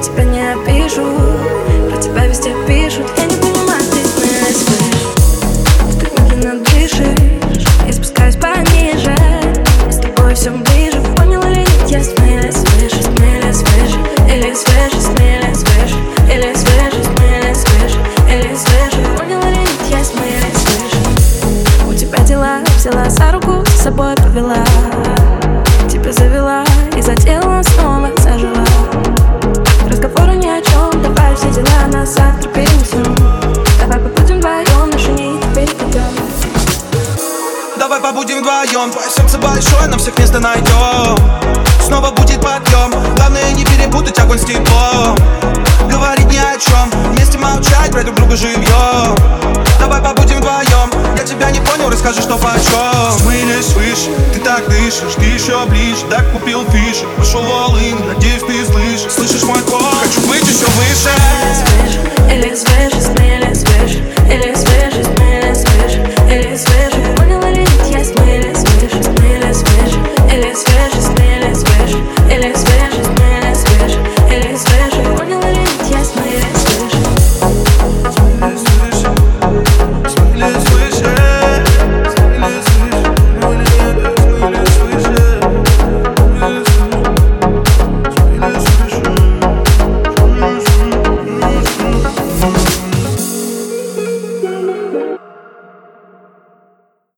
тебя не опишу, Про тебя везде пишут, я не понимаю, ты меня слышишь Ты медленно дышишь, я спускаюсь пониже. Мы с тобой все ближе, понял или нет, я смелее свыше, смелее свыше Или свыше, смелее свыше, или свыше, смелее свыше, или свыше Понял или нет, я смелее свыше У тебя дела, взяла за руку, с собой повела. Тебя завела будем вдвоем. Твое сердце большое, на всех место найдем. Снова будет подъем. Главное не перепутать огонь с теплом Говорить ни о чем. Вместе молчать, брать друг друга живьем Давай побудем вдвоем. Я тебя не понял, расскажи, что почем. Смылись выше, ты так дышишь. Ты еще ближе, так купил фиши Пошел волын, надеюсь ты слышишь. Слышишь мой кол? Хочу быть